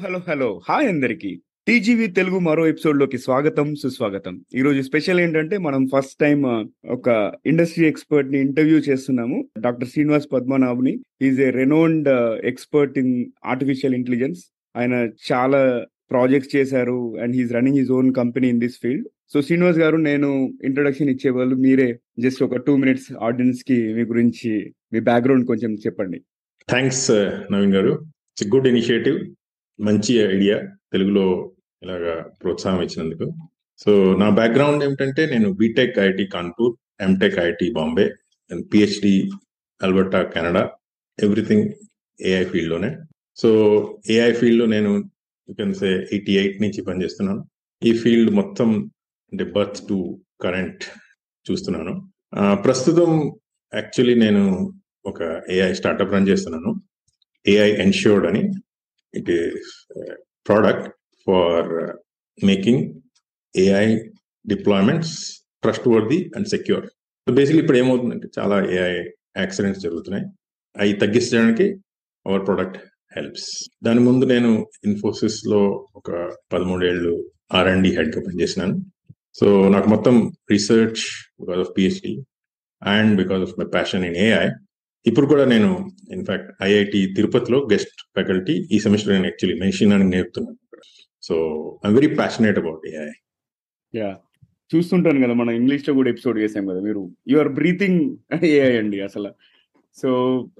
Hello hello. Hi అందరికి. TGV Telugu మరో ఎపిసోడ్లోకి స్వాగతం సుస్వాగతం. ఈ రోజు స్పెషల్ ఏంటంటే మనం ఫస్ట్ టైం ఒక ఇండస్ట్రీ ఎక్స్పర్ట్ని ఇంటర్వ్యూ చేస్తున్నాము. Doctor Srinivas Padmanabhuni. Is a renowned expert in artificial intelligence ఆయన చాలా ప్రాజెక్ట్స్ చేశారు and he's running his own company in this field so Srinivas garu నేను ఇంట్రొడక్షన్ ఇచ్చేవాళ్ళు మీరే జస్ట్ ఒక టూ మినిట్స్ ఆడియన్స్కి మీ గురించి మీ బ్యాక్గ్రౌండ్ కొంచెం చెప్పండి. Thanks Naveen garu. It's good initiative మంచి ఐడియా తెలుగులో ఇలాగా ప్రోత్సాహం ఇచ్చినందుకు సో నా బ్యాక్గ్రౌండ్ ఏమిటంటే నేను BTech IIT Kanpur MTech IIT Bombay and PhD Alberta Canada everything AI ఫీల్డ్లోనే. So AI ఫీల్డ్లో నేను సే ఎయిటీ ఎయిట్ నుంచి పనిచేస్తున్నాను. ఈ ఫీల్డ్ మొత్తం అంటే బర్త్ టు కరెంట్ చూస్తున్నాను. ప్రస్తుతం యాక్చువల్లీ నేను ఒక ఏఐ స్టార్టప్ రన్ చేస్తున్నాను. ఏఐ ఎన్ష్యూర్డ్ అని. It is product for making AI deployments trustworthy and secure so basically ఇప్పుడు ఏమవుతుందంటే చాలా ఏఐ యాక్సిడెంట్స్ జరుగుతున్నాయి. అవి తగ్గించడానికి అవర్ ప్రోడక్ట్ హెల్ప్స్ దాని ముందు నేను ఇన్ఫోసిస్లో ఒక పదమూడేళ్ళు ఆర్ అండ్ డి పనిచేసినాను. సో నాకు మొత్తం research because of PhD and because of my passion in AI ఇప్పుడు కూడా నేను ఇన్ఫాక్ట్ ఐఐటి తిరుపతిలో గెస్ట్ ఫ్యాకల్టీ ఈ సెమిస్టర్ నేను యాక్చువల్లీ మెషిన్ అని నేర్పుతున్నాను so I'm very passionate about AI yeah చూస్తుంటాను కదా మనం ఇంగ్లీష్లో కూడా ఎపిసోడ్ చేసాం కదా మీరు యు ఆర్ బ్రీతింగ్ ఏఐ అండి అసలు. సో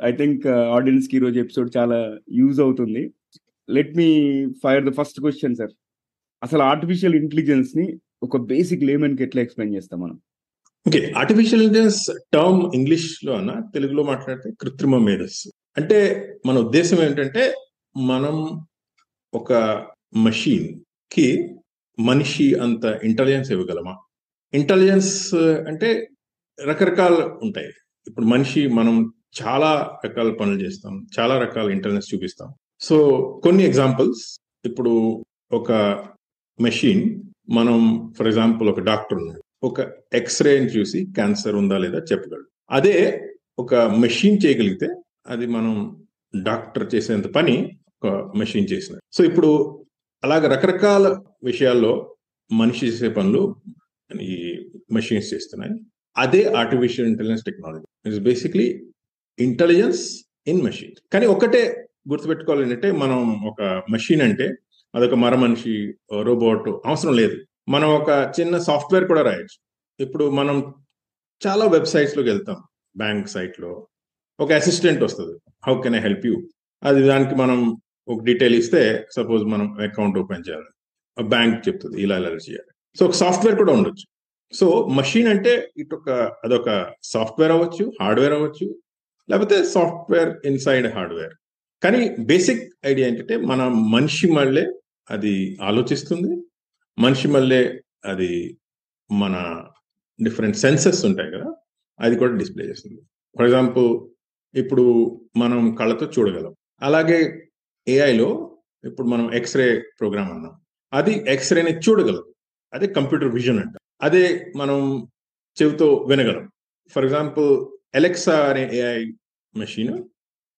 ఐ థింక్ ఆడియన్స్కి ఈరోజు ఎపిసోడ్ చాలా యూజ్ అవుతుంది. Let me fire the first question sir అసలు ఆర్టిఫిషియల్ ఇంటెలిజెన్స్ని ఒక బేసిక్ లేమెన్కి ఎట్లా ఎక్స్ప్లెయిన్ చేస్తాం మనం? ఓకే ఆర్టిఫిషియల్ ఇంటెలిజెన్స్ టర్మ్ ఇంగ్లీష్లో అన్న తెలుగులో మాట్లాడితే కృత్రిమ మేధస్సు. అంటే మన ఉద్దేశం ఏంటంటే మనం ఒక మషీన్కి మనిషి అంత ఇంటెలిజెన్స్ ఇవ్వగలమా? ఇంటెలిజెన్స్ అంటే రకరకాలు ఉంటాయి. ఇప్పుడు మనిషి మనం చాలా రకాల పనులు చేస్తాం చాలా రకాల ఇంటెలిజెన్స్ చూపిస్తాం. సో కొన్ని ఎగ్జాంపుల్స్ ఇప్పుడు ఒక మెషిన్ మనం ఫర్ ఎగ్జాంపుల్ ఒక డాక్టర్ ఉన్నాడు. ఒక ఎక్స్రేని చూసి క్యాన్సర్ ఉందా లేదా చెప్పగలడు. అదే ఒక మెషిన్ చేయగలిగితే అది మనం డాక్టర్ చేసేంత పని ఒక మెషిన్ చేసిన. సో ఇప్పుడు అలాగ రకరకాల విషయాల్లో మనిషి చేసే పనులు ఈ మెషిన్స్ చేస్తున్నాయి. అదే artificial intelligence technology it's basically intelligence in machine కానీ ఒకటే గుర్తుపెట్టుకోవాలి ఏంటంటే మనం ఒక మెషిన్ అంటే అదొక మర మనిషి రోబోట్ అవసరం లేదు. మనం ఒక చిన్న సాఫ్ట్వేర్ కూడా రాయొచ్చు. ఇప్పుడు మనం చాలా వెబ్సైట్స్లోకి వెళ్తాం. బ్యాంక్ సైట్లో. ఒక అసిస్టెంట్ వస్తుంది. How can I help you? అది దానికి మనం ఒక డీటెయిల్ ఇస్తే సపోజ్ మనం అకౌంట్ ఓపెన్ చేయాలి బ్యాంక్ చెప్తుంది ఇలా ఇలా చేయాలి. సో ఒక సాఫ్ట్వేర్ కూడా ఉండొచ్చు. సో మషిన్ అంటే ఇటు ఒక అదొక సాఫ్ట్వేర్ అవ్వచ్చు హార్డ్వేర్ అవ్వచ్చు లేకపోతే సాఫ్ట్వేర్ ఇన్సైడ్ హార్డ్వేర్. కానీ బేసిక్ ఐడియా ఏంటంటే మన మనిషి మళ్ళీ అది ఆలోచిస్తుంది మనిషి మళ్ళీ అది మన డిఫరెంట్ సెన్సెస్ ఉంటాయి కదా అది కూడా డిస్ప్లే చేస్తుంది. ఫర్ ఎగ్జాంపుల్ ఇప్పుడు మనం కళ్ళతో చూడగలం. అలాగే ఏఐలో ఇప్పుడు మనం ఎక్స్రే ప్రోగ్రామ్ అన్నాం. అది ఎక్స్రేని చూడగలం. అదే కంప్యూటర్ విజన్ అంట. అదే మనం చెవితో వినగలం. ఫర్ ఎగ్జాంపుల్ ఎలెక్సా అనే ఏఐ మెషిన్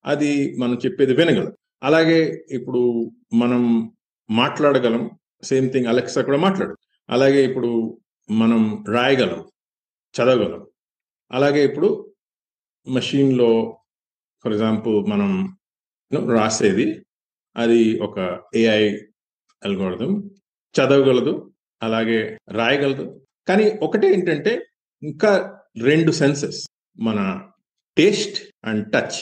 అది మనం చెప్పేది వినగలం. అలాగే ఇప్పుడు మనం మాట్లాడగలం. సేమ్ థింగ్ అలెక్సా కూడా మాట్లాడు. అలాగే ఇప్పుడు మనం రాయగలం చదవగలం. అలాగే ఇప్పుడు మషీన్లో ఫర్ ఎగ్జాంపుల్ మనం రాసేది అది ఒక ఏఐ అల్గోడదం చదవగలదు అలాగే రాయగలదు. కానీ ఒకటే ఏంటంటే ఇంకా రెండు సెన్సెస్ మన టేస్ట్ అండ్ టచ్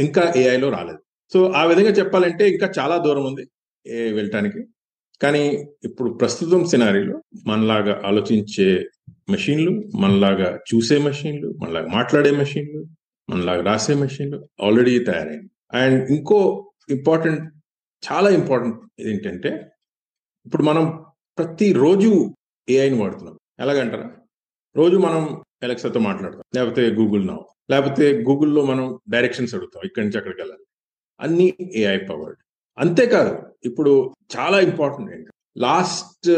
ఇంకా ఏఐలో రాలేదు. సో ఆ విధంగా చెప్పాలంటే ఇంకా చాలా దూరం ఉంది ఏ వెళ్ళటానికి. కానీ ఇప్పుడు ప్రస్తుతం సినారీలో మనలాగా ఆలోచించే మెషిన్లు మనలాగా చూసే మెషిన్లు మనలాగా మాట్లాడే మెషిన్లు మనలాగా రాసే మెషిన్లు ఆల్రెడీ తయారైంది అండ్ ఇంకో ఇంపార్టెంట్ చాలా ఇంపార్టెంట్ ఏంటంటే ఇప్పుడు మనం ప్రతిరోజు ఏఐని వాడుతున్నాం. ఎలాగంటారా? రోజు మనం ఎలక్సాతో మాట్లాడతాం లేకపోతే గూగుల్ నౌ లేకపోతే గూగుల్లో మనం డైరెక్షన్స్ అడుగుతాం ఇక్కడి నుంచి అక్కడికి వెళ్ళాలి. అన్ని ఏఐ పవర్డ్ అంతేకాదు ఇప్పుడు చాలా ఇంపార్టెంట్ ఏంటి? లాస్ట్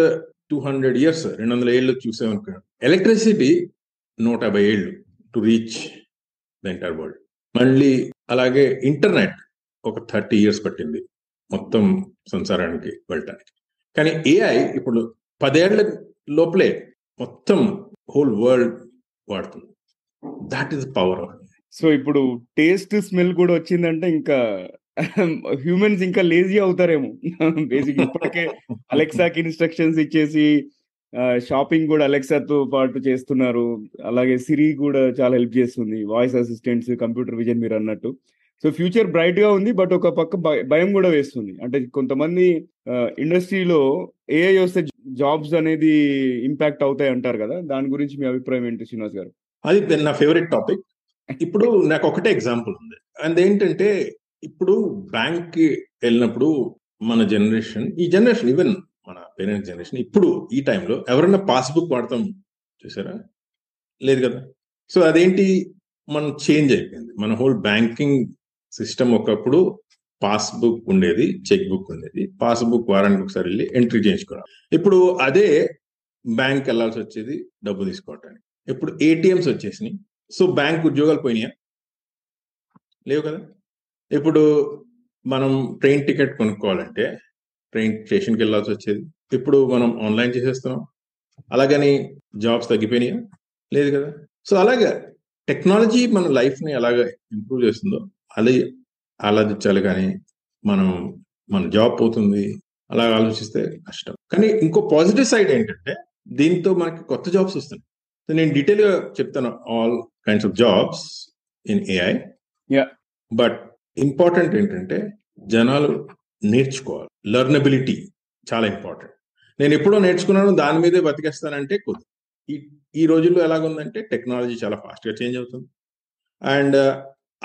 టూ హండ్రెడ్ ఇయర్స్ రెండు వందల ఏళ్ళు చూసామనుకో ఎలక్ట్రిసిటీ నూట యాభై ఏళ్ళు to reach the entire world మళ్ళీ అలాగే ఇంటర్నెట్ ఒక థర్టీ ఇయర్స్ పట్టింది మొత్తం సంసారానికి వెళ్ళటానికి. కానీ ఏఐ ఇప్పుడు పదేళ్ళ లోపలే మొత్తం హోల్ వరల్డ్ వాడుతుంది. That is power of so ఇప్పుడు టేస్ట్ స్మెల్ కూడా వచ్చిందంటే ఇంకా హ్యూమన్స్ ఇంకా లేజీ అవుతారేమో. బేసిక్ ఇప్పటికే అలెక్సాకి ఇన్స్ట్రక్షన్స్ ఇచ్చేసి షాపింగ్ కూడా అలెక్సాతో పాటు చేస్తున్నారు. అలాగే సిరి కూడా చాలా హెల్ప్ చేస్తుంది. వాయిస్ అసిస్టెంట్స్ కంప్యూటర్ విజన్ మీరు అన్నట్టు. సో ఫ్యూచర్ బ్రైట్గా ఉంది బట్ ఒక పక్క భయం కూడా వేస్తుంది. అంటే కొంతమంది ఇండస్ట్రీలో ఏఐ వస్తే జాబ్స్ అనేది ఇంపాక్ట్ అవుతాయి అంటారు కదా. దాని గురించి మీ అభిప్రాయం ఏంటి శ్రీనివాస్ గారు? అది నా ఫేవరెట్ టాపిక్ ఇప్పుడు నాకు ఒకటే ఎగ్జాంపుల్ ఉంది. అండ్ ఏంటంటే ఇప్పుడు బ్యాంక్కి వెళ్ళినప్పుడు మన జనరేషన్ ఈ జనరేషన్ ఈవెన్ మన పేరెంట్స్ జనరేషన్ ఇప్పుడు ఈ టైంలో ఎవరైనా పాస్బుక్ వాడతాం చూసారా? లేదు కదా? సో అదేంటి? మనం చేంజ్ అయిపోయింది. మన హోల్ బ్యాంకింగ్ సిస్టమ్ ఒకప్పుడు పాస్బుక్ ఉండేది చెక్ బుక్ ఉండేది. పాస్బుక్ వారానికి ఒకసారి వెళ్ళి ఎంట్రీ చేయించుకోవడం. ఇప్పుడు అదే బ్యాంక్ వెళ్ళాల్సి వచ్చేది డబ్బు తీసుకోవటానికి. ఇప్పుడు ఏటీఎంస్ వచ్చేసినాయి. సో బ్యాంక్ ఉద్యోగాలు పోయినాయా? లేవు కదా? ఇప్పుడు మనం ట్రైన్ టికెట్ కొనుక్కోవాలంటే ట్రైన్ స్టేషన్కి వెళ్ళాల్సి వచ్చేది. ఇప్పుడు మనం ఆన్లైన్ చేసేస్తున్నాం. అలాగని జాబ్స్ తగ్గిపోయినాయా? లేదు కదా. సో అలాగే టెక్నాలజీ మన లైఫ్ని ఎలాగ ఇంప్రూవ్ చేస్తుందో అది ఆలోచించాలి కానీ మనం మన జాబ్ పోతుంది. అలా ఆలోచిస్తే కష్టం. కానీ ఇంకో పాజిటివ్ సైడ్ ఏంటంటే దీంతో మనకి కొత్త జాబ్స్ వస్తున్నాయి. సో నేను డీటెయిల్గా చెప్తాను all kinds of jobs in AI. But important ఏంటంటే జనాలు నేర్చుకోవాలి. లర్నబిలిటీ చాలా ఇంపార్టెంట్. నేను ఎప్పుడో నేర్చుకున్నాను దాని మీదే బతికేస్తానంటే కుదరదు. ఈ ఈ రోజుల్లో ఎలాగుందంటే టెక్నాలజీ చాలా ఫాస్ట్గా చేంజ్ అవుతుంది. అండ్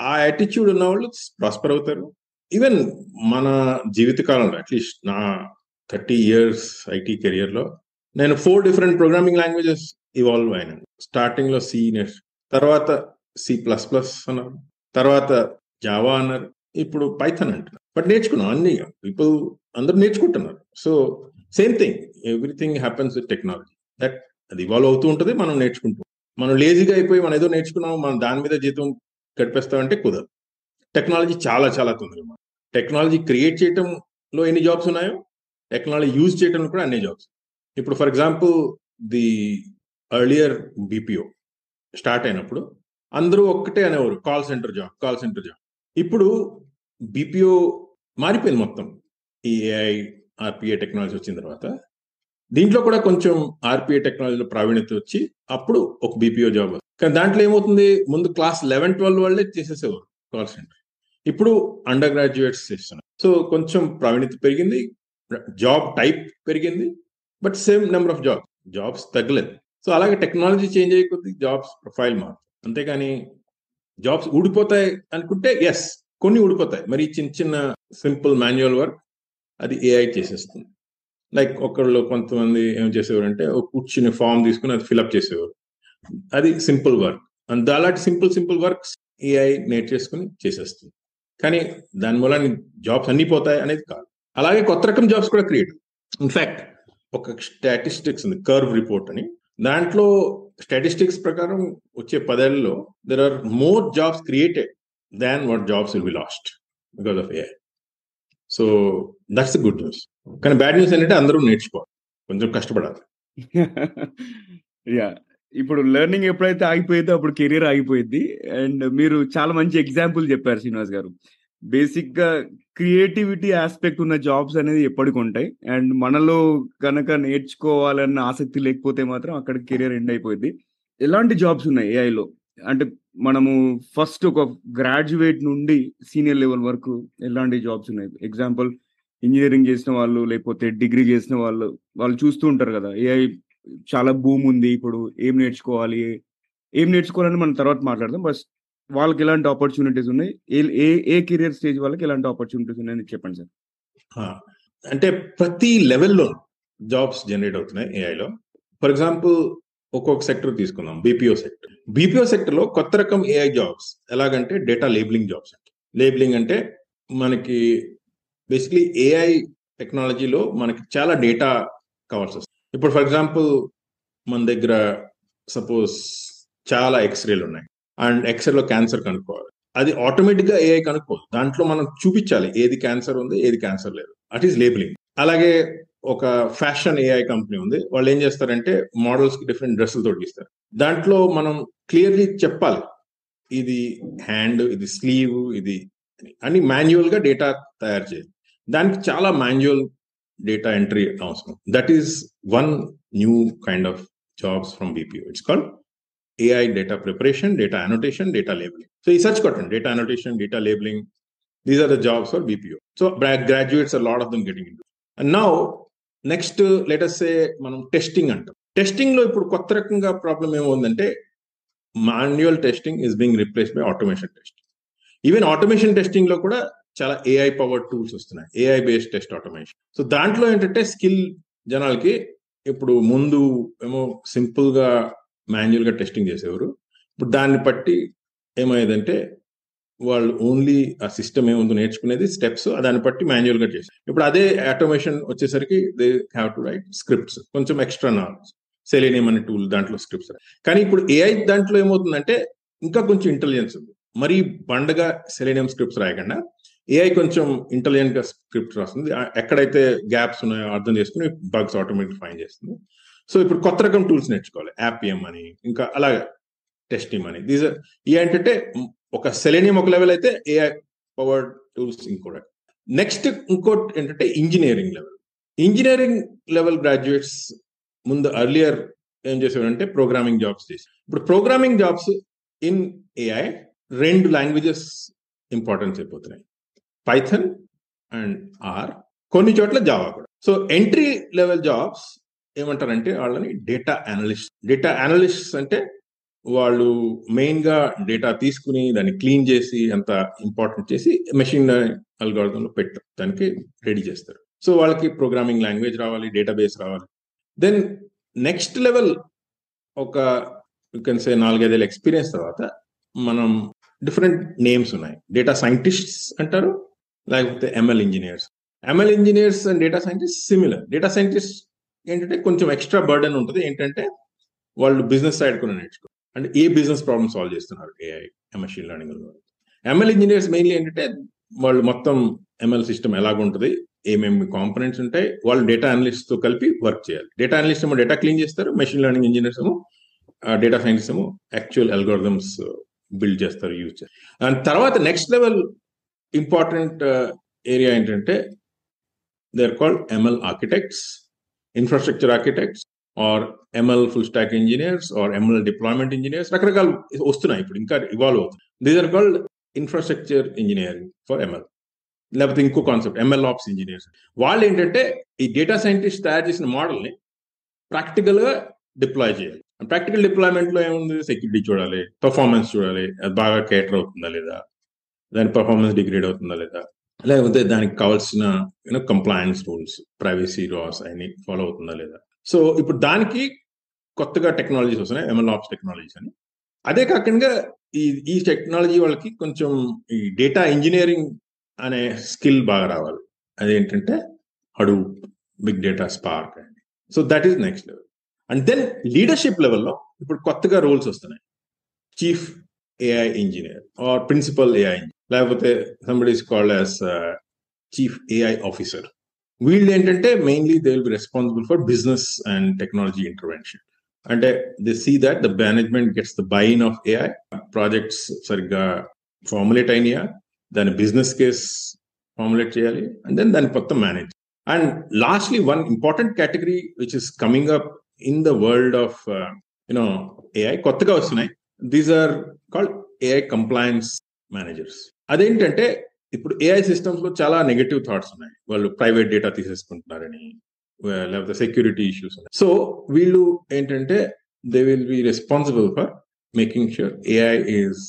ఆ యాటిట్యూడ్ ఉన్న వాళ్ళు ప్రాస్పర్ అవుతారు. ఈవెన్ మన జీవిత కాలంలో అట్లీస్ట్ నా థర్టీ ఇయర్స్ ఐటీ కెరియర్లో నేను four different programming languages evolve అయినాను. స్టార్టింగ్లో నేర్చు తర్వాత సి ప్లస్ ప్లస్ అన్నారు. తర్వాత జావా అన్నారు. ఇప్పుడు పైథన్ అంటున్నారు. బట్ నేర్చుకున్నాం అన్ని. పీపుల్ అందరూ నేర్చుకుంటున్నారు. So same thing everything happens with technology that అది ఇవాల్వ్ అవుతూ ఉంటుంది మనం నేర్చుకుంటాం. మనం లేజీగా అయిపోయి మనం ఏదో నేర్చుకున్నాం మనం దాని మీద జీతం గడిపేస్తామంటే కుదరదు. టెక్నాలజీ చాలా చాలా తొందరగా టెక్నాలజీ క్రియేట్ చేయటంలో ఎన్ని జాబ్స్ ఉన్నాయో టెక్నాలజీ యూజ్ చేయటంలో కూడా అన్ని జాబ్స్ ఇప్పుడు for example the earlier BPO start అయినప్పుడు అందరూ ఒక్కటే అనేవారు call centre job call centre job ఇప్పుడు బీపీఓ మారిపోయింది మొత్తం. ఈ ఏఐ ఆర్పిఏ టెక్నాలజీ వచ్చిన తర్వాత. దీంట్లో కూడా కొంచెం ఆర్పిఏ టెక్నాలజీలో ప్రావీణ్యత వచ్చి అప్పుడు ఒక బీపీఓ జాబ్ కానీ దాంట్లో ఏమవుతుంది? ముందు క్లాస్ లెవెన్ ట్వెల్వ్ వాళ్ళే చేసేసేవారు కాల్ సెంటర్ ఇప్పుడు అండర్ గ్రాడ్యుయేట్స్ చేస్తున్నారు. సో కొంచెం ప్రావీణ్యత పెరిగింది. జాబ్ టైప్ పెరిగింది. But same number of job jobs తగ్గలేదు. సో అలాగే టెక్నాలజీ చేంజ్ అయ్యే కొద్ది జాబ్స్ ప్రొఫైల్ మారుతుంది. అంతేకాని జాబ్స్ ఊడిపోతాయి అనుకుంటే ఎస్ కొన్ని ఊడిపోతాయి. మరి చిన్న చిన్న సింపుల్ మాన్యువల్ వర్క్ అది ఏఐ చేసేస్తుంది. లైక్ ఒకళ్ళు కొంతమంది ఏం చేసేవారు అంటే ఒక కూర్చుని ఫామ్ తీసుకుని అది ఫిల్అప్ చేసేవారు. అది సింపుల్ వర్క్ అండ్ అలాంటి సింపుల్ సింపుల్ వర్క్స్ ఏఐ నేర్చేసుకుని చేసేస్తుంది. కానీ దానివల్ల జాబ్స్ అన్ని పోతాయి అనేది కాదు. అలాగే కొత్త రకం జాబ్స్ కూడా క్రియేట్ ఇన్ఫ్యాక్ట్ ఒక స్టాటిస్టిక్స్ ఉంది కర్వ్ రిపోర్ట్ అని. దాంట్లో స్టాటిస్టిక్స్ ప్రకారం వచ్చే పదేళ్ళలో there are more jobs created than what jobs will be lost because of AI so that's good news కానీ బ్యాడ్ న్యూస్ ఏంటంటే అందరూ నేర్చుకోవాలి. కొంచెం కష్టపడాలి. యా ఇప్పుడు లెర్నింగ్ ఎప్పుడైతే ఆగిపోయిందో అప్పుడు కెరీర్ ఆగిపోయింది అండ్ మీరు చాలా మంచి ఎగ్జాంపుల్ చెప్పారు శ్రీనివాస్ గారు. బేసిక్గా క్రియేటివిటీ ఆస్పెక్ట్ ఉన్న జాబ్స్ అనేది ఎప్పటికి ఉంటాయి. అండ్ మనలో కనుక నేర్చుకోవాలన్న ఆసక్తి లేకపోతే మాత్రం అక్కడ కెరియర్ ఎండ్ అయిపోయింది ఎలాంటి జాబ్స్ ఉన్నాయి ఏఐలో? అంటే మనము ఫస్ట్ ఒక గ్రాడ్యుయేట్ నుండి సీనియర్ లెవెల్ వరకు ఎలాంటి జాబ్స్ ఉన్నాయి? ఎగ్జాంపుల్ ఇంజనీరింగ్ చేసిన వాళ్ళు లేకపోతే డిగ్రీ చేసిన వాళ్ళు వాళ్ళు చూస్తూ ఉంటారు కదా ఏఐ చాలా భూమి ఉంది ఇప్పుడు ఏం నేర్చుకోవాలి? ఏం నేర్చుకోవాలని మనం తర్వాత మాట్లాడదాం. బస్ వాళ్ళకి ఎలాంటి ఆపర్చునిటీస్ ఉన్నాయి? ఏ- ఏ ఏ కెరియర్ స్టేజ్ వాళ్ళకి ఎలాంటి ఆపర్చునిటీస్ ఉన్నాయని చెప్పండి సార్. అంటే ప్రతి లెవెల్లో జాబ్స్ జనరేట్ అవుతున్నాయి ఏఐలో ఫర్ ఎగ్జాంపుల్ ఒక్కొక్క సెక్టర్ తీసుకుందాం. బీపీఓ సెక్టర్ బీపీఓ సెక్టర్లో కొత్త రకం ఏఐ జాబ్స్ ఎలాగంటే డేటా లేబులింగ్ జాబ్స్ లేబులింగ్ అంటే మనకి బేసిక్లీ ఏఐ టెక్నాలజీలో మనకి చాలా డేటా కావాల్సి వస్తుంది. ఇప్పుడు ఫర్ ఎగ్జాంపుల్ మన దగ్గర సపోజ్ చాలా ఎక్స్రేలు ఉన్నాయి. అండ్ ఎక్స్రేలో క్యాన్సర్ కనుక్కోవాలి. అది ఆటోమేటిక్గా ఏఐ కనుక్కోదు. దాంట్లో మనం చూపించాలి ఏది క్యాన్సర్ ఉంది ఏది క్యాన్సర్ లేదు. అట్ ఈస్ లేబులింగ్ అలాగే ఒక ఫ్యాషన్ ఏఐ కంపెనీ ఉంది. వాళ్ళు ఏం చేస్తారంటే మోడల్స్కి డిఫరెంట్ డ్రెస్సులు తొడిగిస్తారు. దాంట్లో మనం క్లియర్లీ చెప్పాలి. ఇది హ్యాండ్ ఇది స్లీవ్ ఇది అని మాన్యువల్గా డేటా తయారు చేయాలి. దానికి చాలా మాన్యువల్ డేటా ఎంట్రీ అవసరం. That is one new kind of jobs from BPO it's called AI data preparation data annotation data labelling so ఈ సర్చ్ కొట్టండి data annotation data labelling these are the jobs for BPO so graduates are lot of them getting in and now next లెటర్సే మనం testing అంటాం. టెస్టింగ్లో ఇప్పుడు కొత్త రకంగా problem ఏమవుందంటే manual testing is being replaced by automation testing even automation టెస్టింగ్లో కూడా చాలా AI power tools వస్తున్నాయి. AI based test automation so దాంట్లో ఏంటంటే స్కిల్ జనాలకి ఇప్పుడు ముందు ఏమో సింపుల్ మాన్యువల్గా గా టెస్టింగ్ చేసేవారు. ఇప్పుడు దాన్ని బట్టి ఏమయ్యేదంటే వాళ్ళు ఓన్లీ ఆ సిస్టమ్ ఏముందో నేర్చుకునేది స్టెప్స్ దాన్ని బట్టి మాన్యువల్గా చేశారు. ఇప్పుడు అదే ఆటోమేషన్ వచ్చేసరికి they have to write scripts కొంచెం ఎక్స్ట్రా నాలెడ్జ్. సెలీనియం అనే టూల్ దాంట్లో స్క్రిప్ట్స్. కానీ ఇప్పుడు ఏఐ దాంట్లో ఏమవుతుందంటే ఇంకా కొంచెం ఇంటెలిజెన్స్ ఉంది. మరి బండగా సెలీనియం స్క్రిప్ట్స్ రాయకుండా ఏఐ కొంచెం ఇంటెలిజెంట్గా స్క్రిప్ట్ రాస్తుంది ఎక్కడైతే గ్యాప్స్ ఉన్నాయో అర్థం చేసుకుని బగ్స్ ఆటోమేటిక్ ఫైన్ చేస్తుంది. సో ఇప్పుడు కొత్త రకం టూల్స్ నేర్చుకోవాలి. యాపిఎం అని ఇంకా అలాగే టెస్టింగ్ అని. దీస్ ఏంటంటే ఒక సెలెనియం ఒక లెవెల్ అయితే ఏఐ పవర్ టూల్స్ ఇంకోటి. నెక్స్ట్ ఇంకోటి ఏంటంటే engineering level engineering level graduates ముందు అర్లియర్ ఏం చేసేవారంటే ప్రోగ్రామింగ్ జాబ్స్ చేసి. ఇప్పుడు ప్రోగ్రామింగ్ జాబ్స్ ఇన్ ఏఐ రెండు లాంగ్వేజెస్ ఇంపార్టెన్స్ అయిపోతున్నాయి. పైథన్ అండ్ ఆర్ కొన్ని చోట్ల జావా కూడా. సో ఎంట్రీ లెవెల్ జాబ్స్ ఏమంటారంటే వాళ్ళని డేటా అనలిస్ట్ డేటా అనలిస్ట్ అంటే వాళ్ళు మెయిన్గా డేటా తీసుకుని దాన్ని క్లీన్ చేసి అంత ఇంపార్టెంట్ చేసి మెషిన్ అల్గారిథంలో పెట్టడానికి రెడీ చేస్తారు. సో వాళ్ళకి ప్రోగ్రామింగ్ లాంగ్వేజ్ రావాలి డేటాబేస్ రావాలి. దెన్ నెక్స్ట్ లెవెల్ ఒక యూ కెన్ సే నాలుగైదేళ్ళ ఎక్స్పీరియన్స్ తర్వాత మనం డిఫరెంట్ నేమ్స్ ఉన్నాయి. డేటా సైంటిస్ట్స్ అంటారు లేకపోతే ML engineers ML engineers and data scientist similar data scientist ఏంటంటే కొంచెం ఎక్స్ట్రా బర్డెన్ ఉంటుంది. ఏంటంటే వాళ్ళు బిజినెస్ సైడ్ కూడా నేర్చుకో అంటే ఏ బిజినెస్ ప్రాబ్లమ్ సాల్వ్ చేస్తున్నారు? AI machine learning ML engineers mainly ఏంటంటే వాళ్ళు మొత్తం ఎంఎల్ సిస్టమ్ ఎలాగుంటుంది? ఏమేమి కాంపనెంట్స్ ఉంటాయి? వాళ్ళు డేటా అనలిస్ట్తో కలిపి వర్క్ చేయాలి. డేటా అనలిస్ట్ ఏమో డేటా క్లీన్ చేస్తారు. మెషిన్ లెర్నింగ్ ఇంజనీర్స్ ఏమో డేటా సైన్స్ ఏమో యాక్చువల్ అల్గోరిథమ్స్ బిల్డ్ చేస్తారు యూజ్ చేస్తారు. అండ్ తర్వాత నెక్స్ట్ లెవెల్ ఇంపార్టెంట్ ఏరియా ఏంటంటే they are called ML architects. Infrastructure architects or ML full stack engineers or ML deployment engineers రకరకాలు వస్తున్నాయి ఇప్పుడు ఇంకా ఇవాల్వ్ అవుతుంది these are called infrastructure engineering for ML లేకపోతే ఇంకో కాన్సెప్ట్ ఎంఎల్ ఆప్స్ ఇంజనీర్స్ వాళ్ళు ఏంటంటే ఈ డేటా సైంటిస్ట్ తయారు చేసిన మోడల్ని ప్రాక్టికల్గా డిప్లాయ్ చేయాలి. ప్రాక్టికల్ డిప్లాయ్మెంట్లో ఏముంది? సెక్యూరిటీ చూడాలి పర్ఫార్మెన్స్ చూడాలి అది బాగా కేటర్ అవుతుందా లేదా? దాని పర్ఫార్మెన్స్ డిగ్రేడ్ అవుతుందా లేదా? లేకపోతే దానికి కావాల్సిన you know compliance rules privacy laws అన్ని ఫాలో అవుతుందా లేదా? సో ఇప్పుడు దానికి కొత్తగా టెక్నాలజీస్ వస్తున్నాయి ఎంఎల్ ఆప్స్ టెక్నాలజీస్ అని. అదే కాకుండా ఈ ఈ టెక్నాలజీ వాళ్ళకి కొంచెం ఈ డేటా ఇంజనీరింగ్ అనే స్కిల్ బాగా రావాలి. అదేంటంటే హడు బిగ్ డేటా స్పార్క్ అండి so that is next level and then leadership లెవెల్లో ఇప్పుడు కొత్తగా రోల్స్ వస్తున్నాయి. Chief AI engineer or principal AI లేకపోతే somebody is called as chief AI officer వీళ్ళు ఏంటంటే mainly they will be responsible for business and technology intervention అంటే they see that the management gets the buy in of AI projects సరిగ్గా formulate అయినాయా? దాని business case formulate చేయాలి. And then దాన్ని మొత్తం manage and lastly one important category which is coming up in the world of you know AI కొత్తగా వస్తున్నాయి. These are called AI compliance managers అదేంటంటే ఇప్పుడు ఏఐ సిస్టమ్స్లో చాలా నెగటివ్ థాట్స్ ఉన్నాయి. వాళ్ళు ప్రైవేట్ డేటా తీసేసుకుంటున్నారని లేకపోతే సెక్యూరిటీ ఇష్యూస్ ఉన్నాయి. సో వీళ్ళు ఏంటంటే they will be responsible for making sure AI is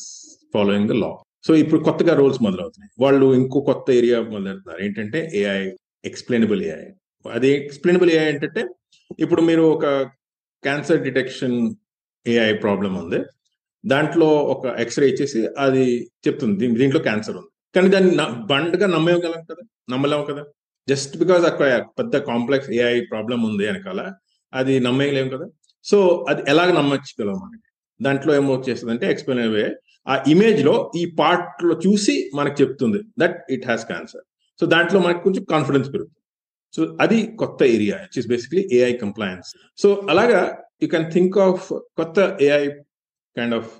following the law so ఇప్పుడు కొత్తగా రోల్స్ మొదలవుతున్నాయి. వాళ్ళు ఇంకో కొత్త ఏరియా మొదలెడుతున్నారు. ఏంటంటే ఏఐ ఎక్స్ప్లెయినబుల్ ఏఐ అది ఎక్స్ప్లెయినబుల్ ఏఐ ఏంటంటే ఇప్పుడు మీరు ఒక క్యాన్సర్ డిటెక్షన్ ఏఐ ప్రాబ్లం ఉంది. దాంట్లో ఒక ఎక్స్రే ఇచ్చేసి అది చెప్తుంది. దీంట్లో క్యాన్సర్ ఉంది. కానీ దాన్ని బండ్గా నమ్మేయగలం కదా? నమ్మలేము కదా? జస్ట్ బికాస్ అక్కడ పెద్ద కాంప్లెక్స్ ఏఐ ప్రాబ్లం ఉంది వెనకాల అది నమ్మేయలేము కదా? సో అది ఎలాగ నమ్మచ్చుగలం మనకి? దాంట్లో ఏమో చేస్తుంది అంటే ఎక్స్ప్లెయిన్ అయ్యే ఆ ఇమేజ్లో ఈ పార్ట్లో చూసి మనకు చెప్తుంది that it has cancer so దాంట్లో మనకు కొంచెం కాన్ఫిడెన్స్ పెరుగుతుంది. సో అది కొత్త area it is basically AI compliance so అలాగా యూ కెన్ థింక్ ఆఫ్ కొత్త AI kind of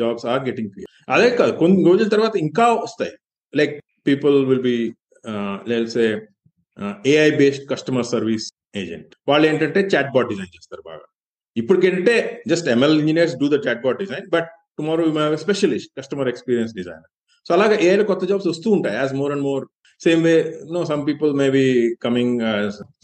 jobs are getting అదే కాదు కొన్ని రోజుల తర్వాత ఇంకా వస్తాయి. Like people will be లేల్సే AI based customer service agent వాళ్ళు ఏంటంటే చాట్ బాట్ డిజైన్ చేస్తారు బాగా. ఇప్పటికేంటంటే just ML engineers do the chatbot design but tomorrow you have specialist customer experience designer so అలాగే ఏఐలో కొత్త జాబ్స్ వస్తూ ఉంటాయి. As more and more same way no some people may be coming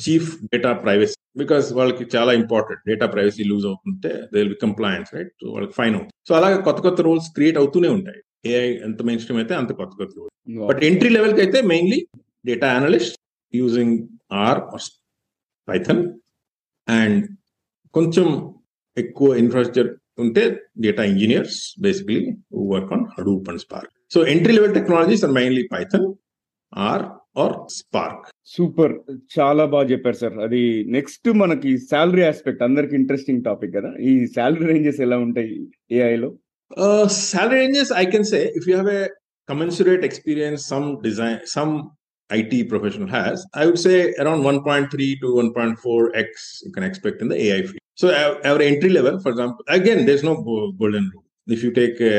chief data privacy because వాళ్ళకి చాలా important data privacy lose అవుతుంటే they will be compliance right so వాళ్ళకి fine అవుతుంది. సో అలాగే కొత్త కొత్త రోల్స్ క్రియేట్ అవుతూనే ఉంటాయి. ఏఐ ఎంత మెయిన్ స్ట్రీమ్ అయితే అంత కొత్త కొత్త రోల్స్ బట్ ఎంట్రీ లెవెల్కి అయితే mainly data analyst using R Python and కొంచెం ఎక్కువ ఇన్ఫ్రాస్ట్రక్చర్ ఉంటే data engineers basically work on Hadoop and Spark so entry level technologies are mainly Python or are Spark super చాలా బాగా చెప్పారు సార్ అది next మనకి శాలరీ ఆస్పెక్ట్ అందరికి interesting topic కదా ఈ శాలరీ రేంజెస్ ఎలా ఉంటాయి ఏఐలో salary ranges i can say if you have a commensurate experience some design some it professional has i would say around 1.3 to 1.4x you can expect in the ai field so our, our entry level for example again there's no go- golden rule if you take a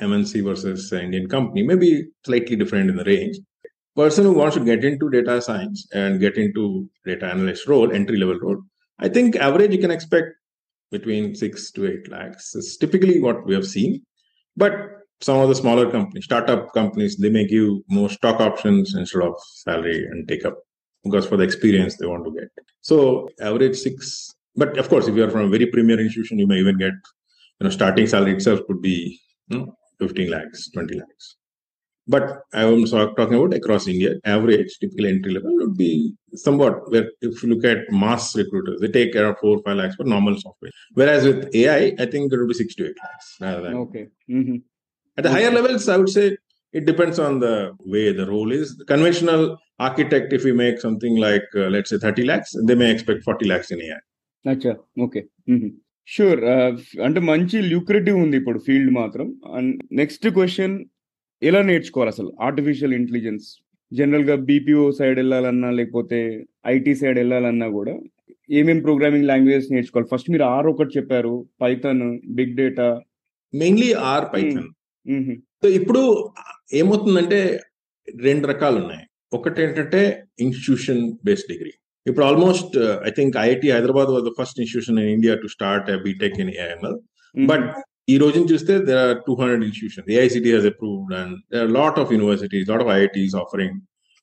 mnc versus an indian company maybe slightly different in the range person who wants to get into data science and get into data analyst role entry level role i think average you can expect between six to eight lakhs is typically what we have seen. But some of the smaller companies, startup companies, they may give more stock options instead of salary and take up because for the experience they want to get. So average six. But of course, if you are from a very premier institution, you may even get, you know, starting salary itself could be you know, 15 lakhs, 20 lakhs. But I am so- talking about across India, average typical entry level would be somewhat where if you look at mass recruiters, they take around four, five lakhs for normal software. Whereas with AI, I think it will be six to eight lakhs rather than okay at the higher levels, I would say it depends on the way the role is. The conventional architect, if we make something like, uh, let's say 30 lakhs, they may expect 40 lakhs in AI. అచ్చా okay sure అంటే మంచి ల్యూక్రేటివ్ ఉంది ఇప్పుడు field మాత్రం and next question ఎలా నేర్చుకోవాలి అసలు? Artificial intelligence జనరల్గా బీపీఓ సైడ్ వెళ్ళాలన్నా లేకపోతే ఐటీ సైడ్ వెళ్ళాలన్నా కూడా ఏమేం ప్రోగ్రామింగ్ లాంగ్వేజెస్ నేర్చుకోవాలి? ఫస్ట్ మీరు ఆర్ ఒకటి చెప్పారు Python big data mainly R Python so ఇప్పుడు ఏమవుతుందంటే రెండు రకాలు ఉన్నాయి. ఒకటి ఏంటంటే ఇన్స్టిట్యూషన్ బేస్డ్ డిగ్రీ ఇప్పుడు almost I think IIT Hyderabad was the first institution in India to start BTech in AML but ఈ రోజున చూస్తే there are two hundred institution AICTE has approved and there lot of universities lot of IITs offering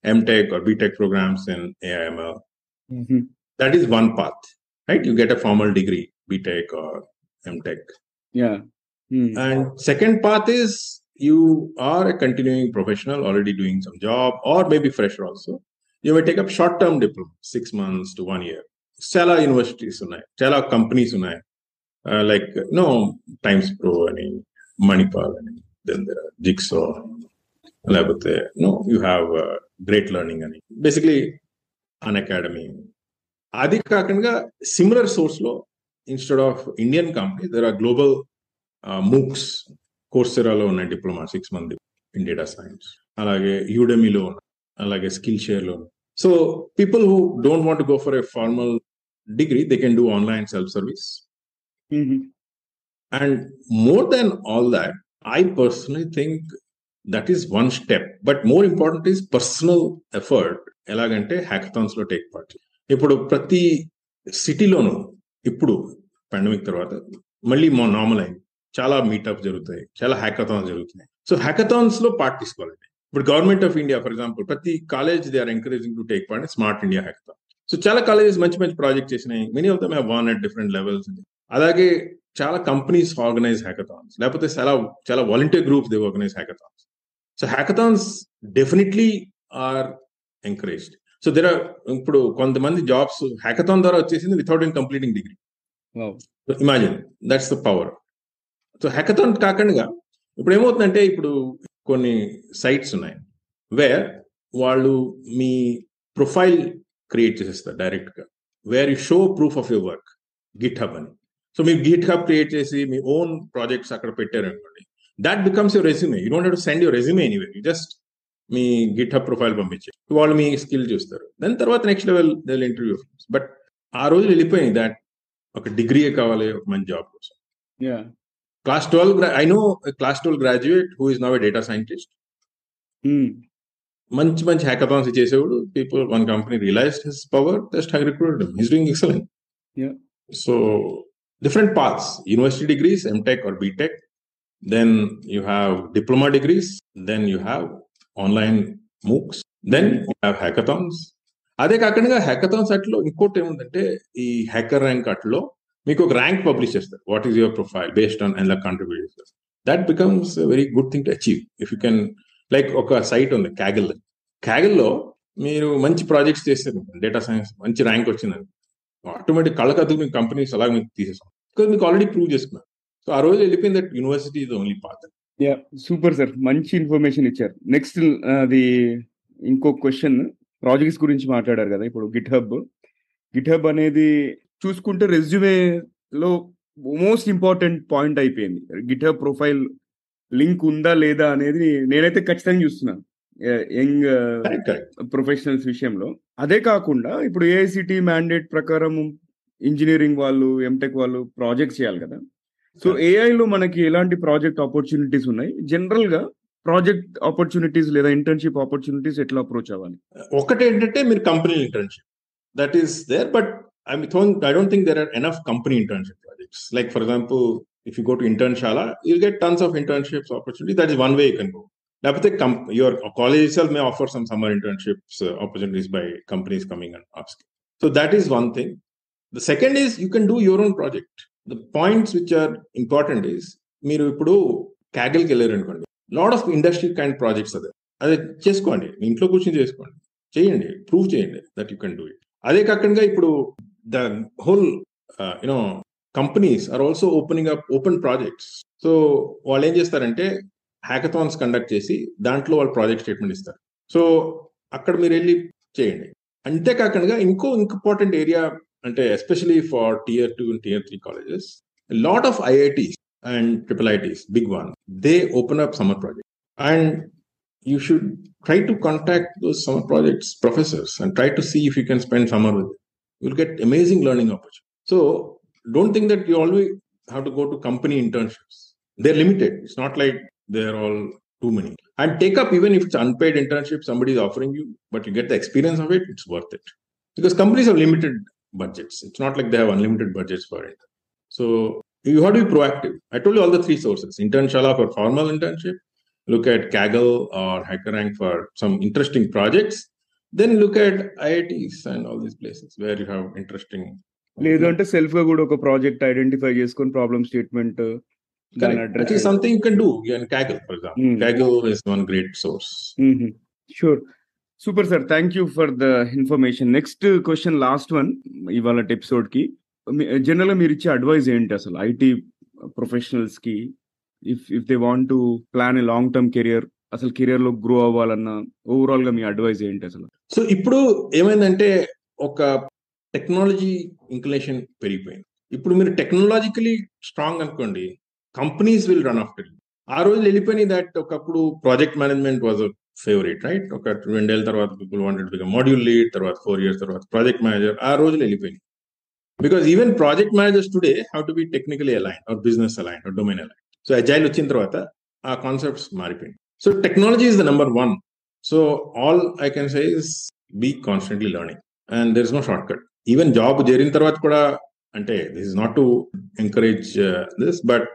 MTech or BTech programmes in AIML that is one path right you get a formal degree btech or mtech yeah and second path is you are a continuing professional already doing some job or maybe fresher also you may take up short term diploma six months to one year చాలా universities ఉన్నాయి చాలా కంపెనీస్ ఉన్నాయి like no times pro అని మణిపాల్ అని then there Jigsaw లేకపోతే no you have Great Learning అని basically Unacademy అది కాకుండా similar సోర్స్లో instead of Indian company there are global MOOCs కోర్సెరాలో ఉన్నాయి diploma six month in data science అలాగే యూడెమీలో అలాగే స్కిల్ షేర్లో so people who don't want go for a formal degree they can do online self service Mm-hmm. And more than all that, I personally think that is one step but more important is personal effort ఎలాగంటే హ్యాకథాన్స్లో take part ఇప్పుడు ప్రతి సిటీలోనూ ఇప్పుడు pandemic తర్వాత మళ్ళీ మా normal అయింది చాలా మీటప్ జరుగుతాయి చాలా హ్యాకథాన్స్ జరుగుతున్నాయి. సో హ్యాకథాన్స్లో పార్ట్ తీసుకోవాలండి. ఇప్పుడు government of India for example ప్రతి college they are encouraging to take part Smart India Hackathon so చాలా కాలేజెస్ మంచి మంచి ప్రాజెక్ట్ చేసినాయి. Many of them have won at different levels అలాగే చాలా కంపెనీస్ ఆర్గనైజ్ హ్యాకథాన్స్ లేకపోతే చాలా చాలా volunteer groups they organise hackathons so hackathons definitely are encouraged so there are ఇప్పుడు కొంతమంది జాబ్స్ హ్యాకథాన్ ద్వారా వచ్చేసింది without in completing degree imagine that's the power so hackathon కాకుండా ఇప్పుడు ఏమవుతుందంటే ఇప్పుడు కొన్ని సైట్స్ ఉన్నాయి వేర్ వాళ్ళు మీ ప్రొఫైల్ క్రియేట్ చేసేస్తారు డైరెక్ట్గా where you show proof of your work GitHub అని. సో మీరు గిట్ హబ్ క్రియేట్ చేసి మీ ఓన్ ప్రాజెక్ట్స్ అక్కడ పెట్టారు అనుకోండి that becomes your resume you don't to send your resume anyway you just me GitHub profile పంపించే వాళ్ళు మీ స్కిల్ చూస్తారు. దాని తర్వాత next level they interview but ఆ రోజు వెళ్ళిపోయింది దాట్ ఒక డిగ్రీ కావాలి ఒక మంచి జాబ్ కోసం. Class twelve I know class twelve graduate who is now a data scientist మంచి మంచి హ్యాకథాన్స్ చేసేవాడు. People one company realize his power just hack recruited his doing excellent. So different paths. University degrees MTech or BTech then you have diploma degrees then you have online moocs. Then you have hackathons అదే కాకుండా hackathons అట్లో ఇంకోటి ఏముందంటే ఈ hacker rank అట్లో మీకు ఒక rank publish చేస్తారు. What is your profile based on and contribute చేస్తారు that becomes very good thing to achieve if you can like ఒక సైట్ ఉంది క్యాగిల్ క్యాగిల్లో మీరు మంచి ప్రాజెక్ట్స్ చేస్తారు డేటా సైన్స్ మంచి ర్యాంక్ వచ్చిందని ఆటోమేటిక్ కళ్ళకద్దు మీ కంపెనీస్ అలా మీకు తీసేస్తాం బికాజ్ మీకు ఆల్రెడీ ప్రూవ్ చేసుకున్నాను సో ఆ రోజు వెళ్ళిపోయింది that university is only path yeah super sir మంచి ఇన్ఫర్మేషన్ ఇచ్చారు. నెక్స్ట్ uh, అది ఇంకో క్వశ్చన్ ప్రాజెక్ట్స్ గురించి మాట్లాడారు కదా ఇప్పుడు గిట్ హబ్ గిట్ హబ్ అనేది చూసుకుంటే రెజ్యూమే లో మోస్ట్ ఇంపార్టెంట్ పాయింట్ అయిపోయింది. గిట్ హబ్ ప్రొఫైల్ లింక్ ఉందా లేదా అనేది నేనైతే ఖచ్చితంగా చూస్తున్నాను. యంగ్ ప్రొఫెషనల్స్ విషయంలో. అదే కాకుండా ఇప్పుడు ఏఐసిటి మ్యాండేట్ ప్రకారం ఇంజనీరింగ్ వాళ్ళు ఎంటెక్ వాళ్ళు ప్రాజెక్ట్ చేయాలి కదా. సో ఏఐలో మనకి ఎలాంటి ప్రాజెక్ట్ ఆపర్చునిటీస్ ఉన్నాయి? జనరల్గా ప్రాజెక్ట్ ఆపర్చునిటీస్ లేదా ఇంటర్న్షిప్ ఆపర్చునిటీస్ ఎట్లా అప్రోచ్ అవ్వాలి? ఒకటి ఏంటంటే మీరు company internship that is there but I I don't think there are enough company internship projects like for example if you go to Internshala you get tons of internships opportunity that is one way you can go లేకపోతే your college self may offer some summer internships opportunities by companies coming and ask so that is one thing the second is you can do your own project the points which are important is మీరు ఇప్పుడు క్యాగిల్కి వెళ్ళారు అనుకోండి. Lot of industry kind projects అదే అదే చేసుకోండి. మీ ఇంట్లో కూర్చొని చేసుకోండి. చేయండి. ప్రూవ్ చేయండి that you can do it అదే కాకుండా ఇప్పుడు the whole you know companies are also opening up open projects so వాళ్ళు ఏం చేస్తారంటే హ్యాకథాన్స్ కండక్ట్ చేసి దాంట్లో వాళ్ళు ప్రాజెక్ట్ స్టేట్మెంట్ ఇస్తారు. సో అక్కడ మీరు వెళ్ళి చేయండి. అంతేకాకుండా ఇంకో ఇంపార్టెంట్ ఏరియా అంటే especially for tier two and tier three colleges lot of IITs and triple ITs big one they open up summer project and you should try to contact those summer projects professors and try to see if you can spend summer with you'll get amazing learning opportunity so don't think that you always have to go to company internships they limited it's not like they're all too many. And take up even if it's unpaid internship somebody is offering you, but you get the experience of it, it's worth it. Because companies have limited budgets. It's not like they have unlimited budgets for it. So you have to be proactive. I told you all the three sources. Internshala for formal internship, look at Kaggle or HackerRank for some interesting projects. Then look at IITs and all these places where you have interesting. లేదు అంటే self గా కూడా ఒక project identify చేసుకొని problem statement దాని Correct. That is something you can do. Kaggle, for example. Mm. Kaggle is one great source. Sure super sir thank you for the information next question last one ఇవాళ ఎపిసోడ్కి. జనరల్గా మీరు ఇచ్చే advice ఏంటి అసలు? IT ప్రొఫెషనల్స్కి if if they want to plan a long term career అసలు కెరియర్లో grow అవ్వాలన్న ఓవరాల్గా మీ అడ్వైజ్ ఏంటి అసలు? సో ఇప్పుడు ఏమైందంటే ఒక టెక్నాలజీ ఇంక్లేషన్ పెరిగిపోయింది. ఇప్పుడు మీరు టెక్నాలజికలీ స్ట్రాంగ్ అనుకోండి companies will run after you. ఆ రోజు వెళ్ళిపోయినాయి దట్ ఒకప్పుడు project management was favourite right ఒక రెండేళ్ళ తర్వాత పీపుల్ వాంటెడ్ మాడ్యూల్ లీడ్ తర్వాత ఫోర్ ఇయర్స్ తర్వాత ప్రాజెక్ట్ మేనేజర్ ఆ రోజులు వెళ్ళిపోయినాయి. Because even project managers today how to be technically align or business align or domain align so agile వచ్చిన తర్వాత ఆ కాన్సెప్ట్స్ మారిపోయింది so technology is the number one so all I can say is be constantly learning and there is no short cut even job చేరిన తర్వాత కూడా అంటే this is not to encourage this but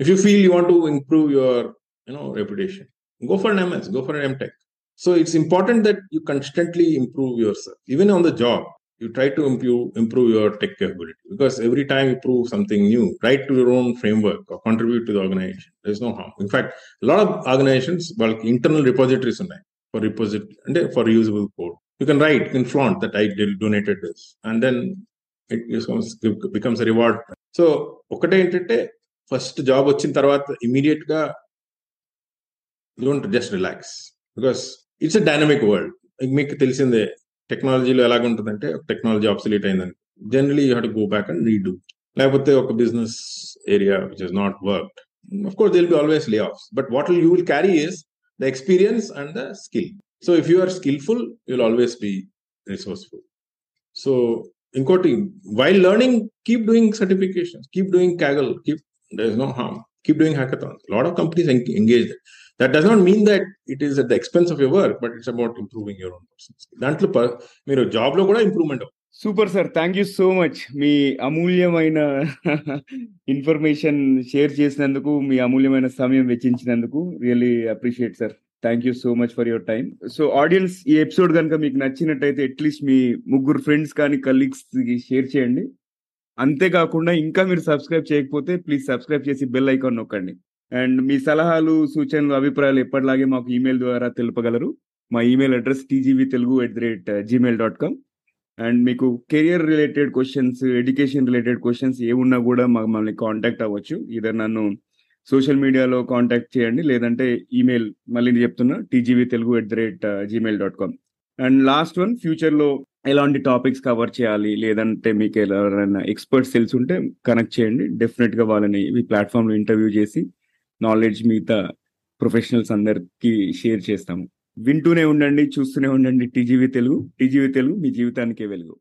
If you feel you want to improve your you know reputation go for an MS, go for an MTech. So it's important that you constantly improve yourself. Even on the job, you try to improve improve your tech capability because every time you prove something new, write to your own framework or contribute to the organization. There's no harm. In fact, a lot of organizations, well, internal repositories ఉన్నాయి for repository and for reusable code. You can write, you can flaunt that I did donated this, and then it becomes, becomes a reward. So ఒకటే ఏంటంటే first job వచ్చిన తర్వాత ఇమీడియట్గా don't just relax because it's a dynamic world మీకు తెలిసిందే టెక్నాలజీలో ఎలాగ ఉంటుందంటే టెక్నాలజీ ఆప్సలీట్ అయిందని. Generally you had go back and redo లేకపోతే ఒక business area which is not worked of course they'll be always lay off but what will you will carry is the experience and the skill so if you are skillful you'll always be resourceful so ఇంకోటి while learning keep doing certification keep doing Kaggle keep keep there's no harm keep doing hackathons a lot of companies en- engage that that does not mean that it is at the expense of your work but it's about improving your own personal skill దాంట్లో ప- మీరు జాబ్లో కూడా improvement super sir thank you so much మీ అమూల్యమైన information share చేసినందుకు మీ అమూల్యమైన సమయం వెచ్చించినందుకు really appreciate sir thank you so much for your time so audience ఈ ఎపిసోడ్ కనుక మీకు నచ్చినట్టయితే అట్లీస్ట్ మీ ముగ్గురు ఫ్రెండ్స్ కానీ కలీగ్స్ షేర్ చేయండి అంతేకాకుండా ఇంకా మీరు సబ్స్క్రైబ్ చేయకపోతే ప్లీజ్ సబ్స్క్రైబ్ చేసి బెల్ ఐకాన్ నొక్కండి. అండ్ మీ సలహాలు సూచనలు అభిప్రాయాలు ఎప్పటిలాగే మాకు ఈమెయిల్ ద్వారా తెలుపగలరు. మా email address TGV Telugu at the rate Gmail dot com and మీకు career related questions education related questions ఏమున్నా కూడా మమ్మల్ని కాంటాక్ట్ అవ్వచ్చు. ఇదర్ నన్ను సోషల్ మీడియాలో కాంటాక్ట్ చేయండి. లేదంటే ఈమెయిల్ మళ్ళీ నేను చెప్తున్నా TGV Telugu at the rate Gmail dot com and last one ఫ్యూచర్లో ఎలాంటి టాపిక్స్ కవర్ చేయాలి? లేదంటే మీకు ఎవరైనా ఎక్స్పర్ట్స్ తెలిసి ఉంటే కనెక్ట్ చేయండి. డెఫినెట్గా వాళ్ళని ఈ ప్లాట్ఫామ్లో ఇంటర్వ్యూ చేసి నాలెడ్జ్ మిగతా ప్రొఫెషనల్స్ అందరికీ షేర్ చేస్తాము. వింటూనే ఉండండి చూస్తూనే ఉండండి. టీజీవీ తెలుగు టీజీవీ తెలుగు మీ జీవితానికే వెలుగు.